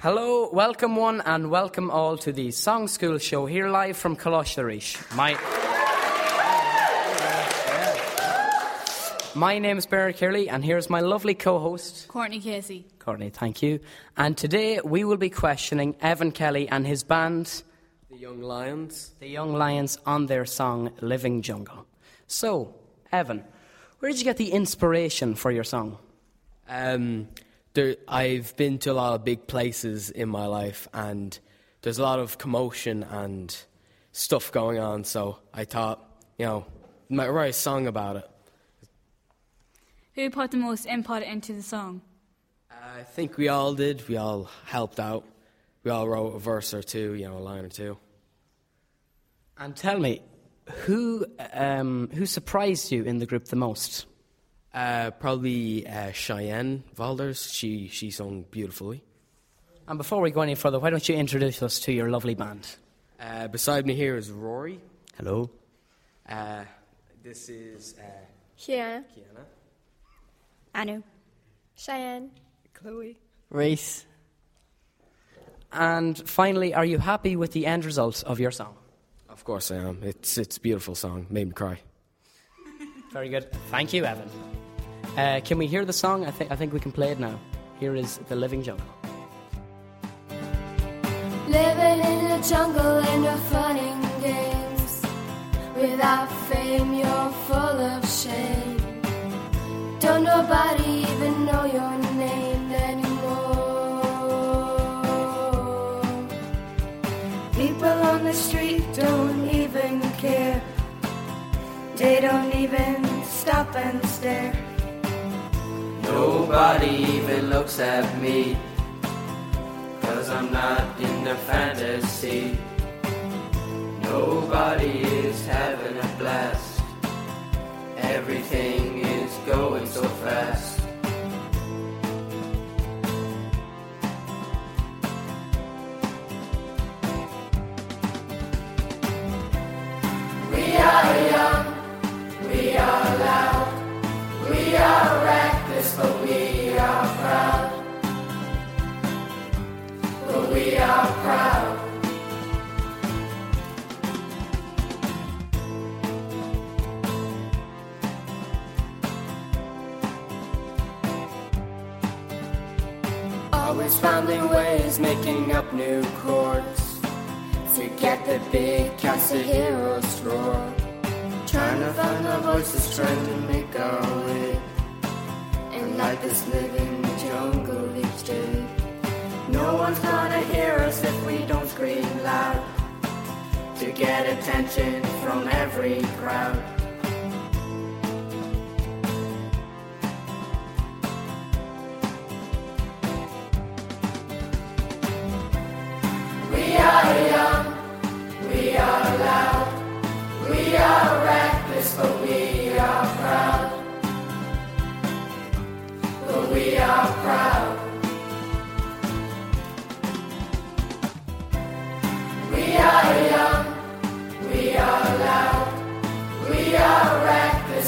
Hello, welcome one and welcome all to the Song School show here live from Colaiste Rís. My My name is Barry Kirley and here's my lovely co-host Courtney Casey. Courtney, thank you. And today we will be questioning Evan Kelly and his band Young Lions. The Young Lions on their song Living Jungle. So, Evan, where did you get the inspiration for your song? Um, there, I've been to a lot of big places in my life, and there's a lot of commotion and stuff going on. So I thought, you know, might write a song about it. Who put the most input into the song? I think we all did. We all helped out. We all wrote a verse or two, you know, a line or two. And tell me, who um, who surprised you in the group the most? Uh, probably uh, Cheyenne Valders. She she sung beautifully. And before we go any further, why don't you introduce us to your lovely band? Uh, beside me here is Rory. Hello. Uh, this is uh, Kiana. Kiana. Anu. Cheyenne. Chloe. Race. And finally, are you happy with the end result of your song? Of course I am. It's it's a beautiful song. Made me cry. Very good. Thank you, Evan. Uh, can we hear the song? I think I think we can play it now. Here is the Living Jungle. Living in the jungle and of fun and games. Without fame, you're full of shame. Don't nobody don't even stop and stare. Nobody even looks at me. Cause I'm not in their fantasy. Nobody is having a blast. Everything is going so fast. Always finding ways, making up new chords. To get the big cats, heroes roar. Trying to find our voices, trying to make our way. And like this living in jungle each day. No one's gonna hear us if we don't scream loud. To get attention from every crowd.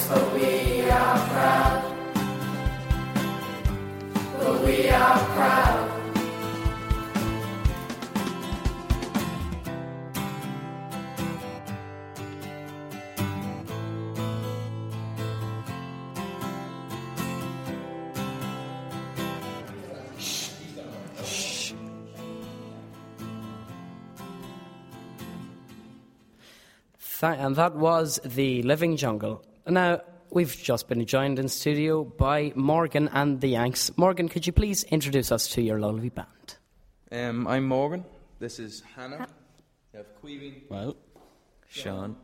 But we are proud. But we are proud. And that was the Living Jungle. Now we've just been joined in studio by Morgan and the Yanks. Morgan, could you please introduce us to your lovely band? Um, I'm Morgan. This is Hannah. We have Queeving. Well, Sean.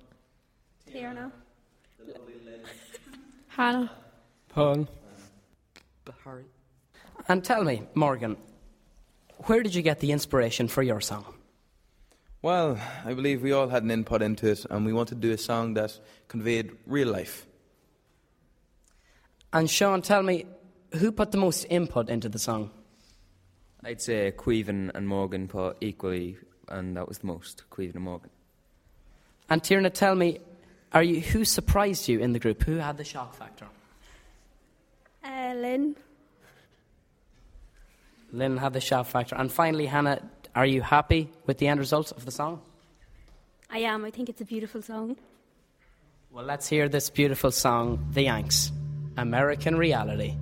Tiana. Hannah. Paul. Harry. And tell me, Morgan, where did you get the inspiration for your song? Well, I believe we all had an input into it, and we wanted to do a song that conveyed real life. And Sean, tell me, who put the most input into the song? I'd say Queven and Morgan put equally, and that was the most, Queven and Morgan. And Tierna, tell me, are you who surprised you in the group? Who had the shock factor? Uh, Lynn. Lynn had the shock factor. And finally, Hannah, are you happy with the end result of the song? I am. I think it's a beautiful song. Well, let's hear this beautiful song, The Yanks American Reality.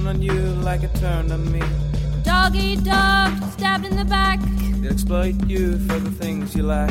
Turn on you like it turned on me. Dog eat dog, stabbed in the back. They'll exploit you for the things you lack.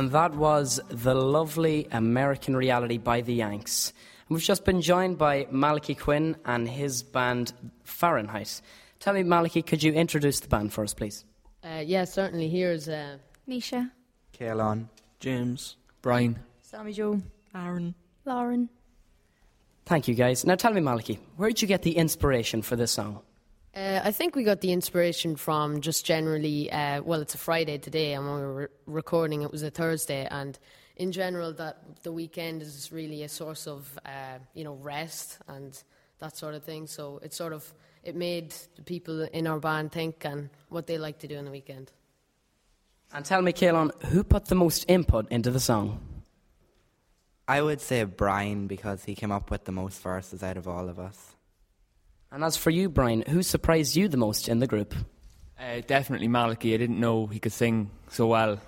And that was the lovely American Reality by the Yanks. And we've just been joined by Malachi Quinn and his band Fahrenheit. Tell me, Malachi, could you introduce the band for us, please? Uh, yeah, certainly. Here's uh, Nisha. Kaelon. James. Brian. Sammy Joe. Aaron. Lauren. Thank you, guys. Now tell me, Malachi, where did you get the inspiration for this song? Uh, I think we got the inspiration from just generally. Uh, well, it's a Friday today, and when we were recording, it was a Thursday, and in general, that the weekend is really a source of uh, you know rest and that sort of thing. So it sort of it made the people in our band think and what they like to do on the weekend. And tell me, Kaelon, who put the most input into the song? I would say Brian because he came up with the most verses out of all of us. And as for you, Brian, who surprised you the most in the group? Uh, definitely Malachi. I didn't know he could sing so well.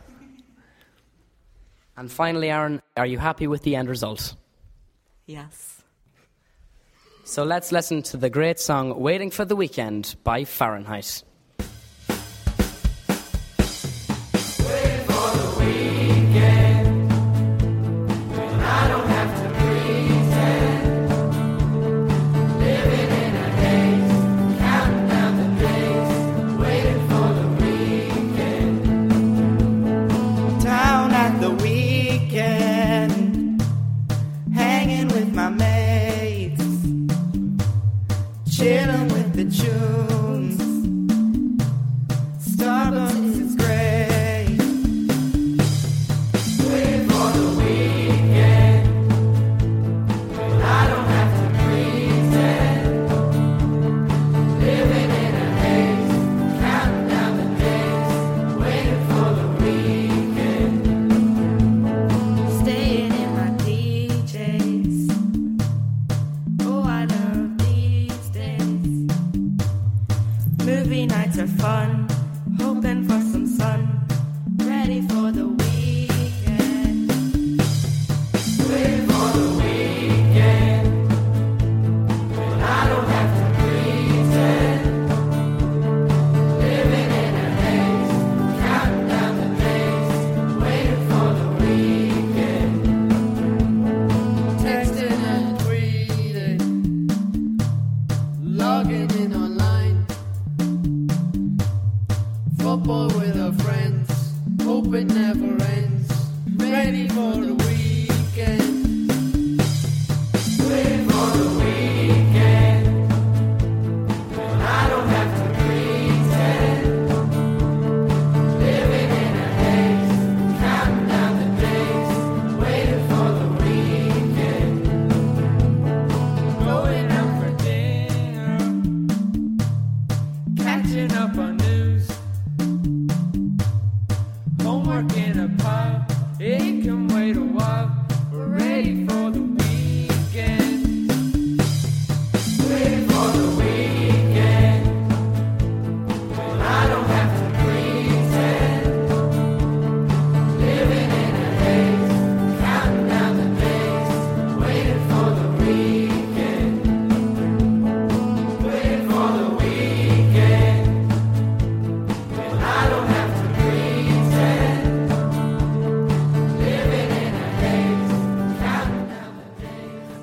And finally, Aaron, are you happy with the end result? Yes. So let's listen to the great song Waiting for the Weekend by Fahrenheit. Chilling with the tunes. Movie nights are fun,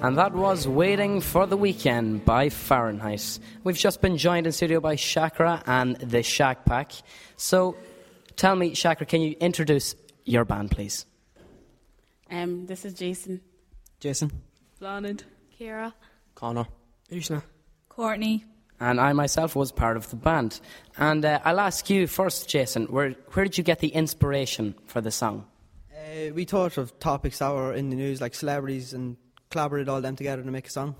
And that was Waiting for the Weekend by Fahrenheit. We've just been joined in studio by Shakra and the Shack Pack. So tell me, Shakra, can you introduce your band, please? Um, this is Jason. Jason. Blanid. Kira. Connor. Ushna. Courtney. And I myself was part of the band. And uh, I'll ask you first, Jason, where, where did you get the inspiration for the song? Uh, we thought of topics that were in the news, like celebrities, and collaborated all them together to make a song.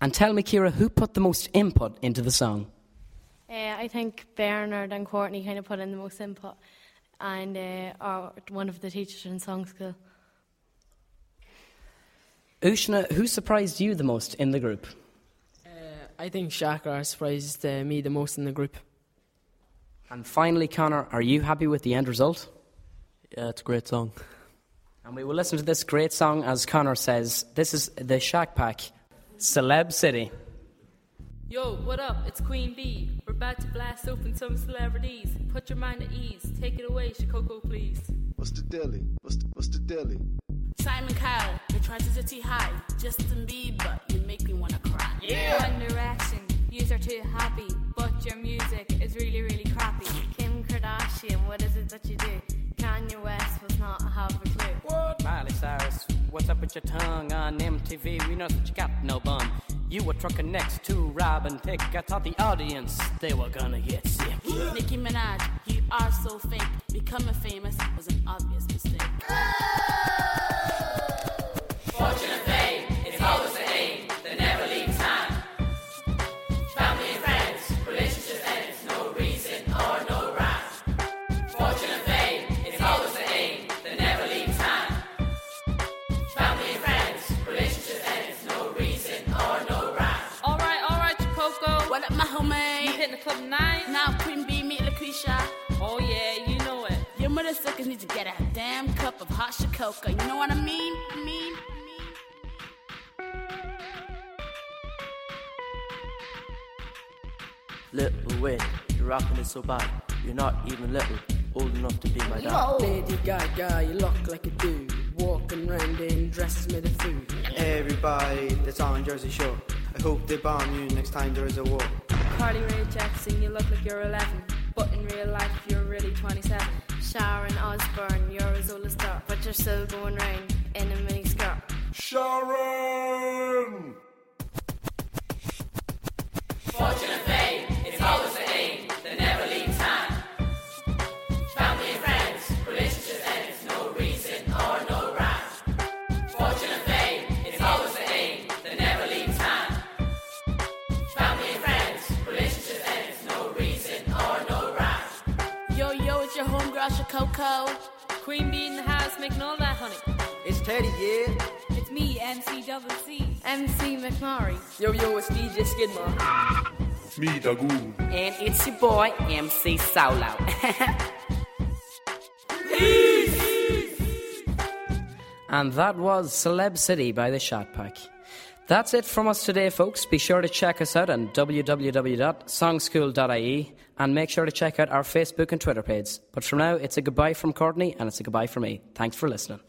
And tell me, Kira, who put the most input into the song? Uh, I think Bernard and Courtney kind of put in the most input, and uh, are one of the teachers in song school. Ushna, who surprised you the most in the group? Uh, I think Shakra surprised uh, me the most in the group. And finally, Connor, are you happy with the end result? Yeah, it's a great song. And we will listen to this great song as Connor says. This is the Shack Pack, Celeb City. Yo, what up? It's Queen Bee. We're about to blast open some celebrities. Put your mind at ease. Take it away, Shikoko, please. What's the dilly? What's the, what's the dilly? Simon Cowell, your transity high. Justin Bieber, you make me wanna cry. Yeah. One Direction. Yous are too happy, but your music is really, really crappy. Kim Kardashian, what is it that you do? Kanye West was not half a clue. Cyrus, what's up with your tongue on MTV? We know that you got no bum. You were trucking next to Robin Thicke. I thought the audience, they were gonna get sick. Nicki Minaj, you are so fake. Becoming famous was an obvious mistake. What up, my homie? You hitting the club tonight? Now Queen Bee, meet Lucretia. Oh yeah, you know it. Your mother suckers need to get a damn cup of hot Shikoka. You know what I mean? I mean? Little Wayne, you're rocking it so bad. You're not even little, old enough to be my dad. Lady Gaga, you look like a dude. Walking round in dresses made of food. Everybody that's on Jersey Shore, I hope they bomb you next time there is a war. Carly Rae Jepsen, you look like you're 11, but in real life you're really 27. Sharon Osbourne, you're as old as dirt, but you're still going round in a mini skirt. Sharon! Fortune homegirl Shikoko. Queen Bee in the house making all that honey. It's Teddy, yeah. It's me, MC Double C. MC McNary. Yo, yo, it's DJ Skidmore. Me, Dagoon. And it's your boy, MC Solo. and that was Celeb City by the Shack Pack. That's it from us today, folks. Be sure to check us out on www.songschool.ie and make sure to check out our Facebook and Twitter page. But for now, it's a goodbye from Courtney and it's a goodbye from me. Thanks for listening.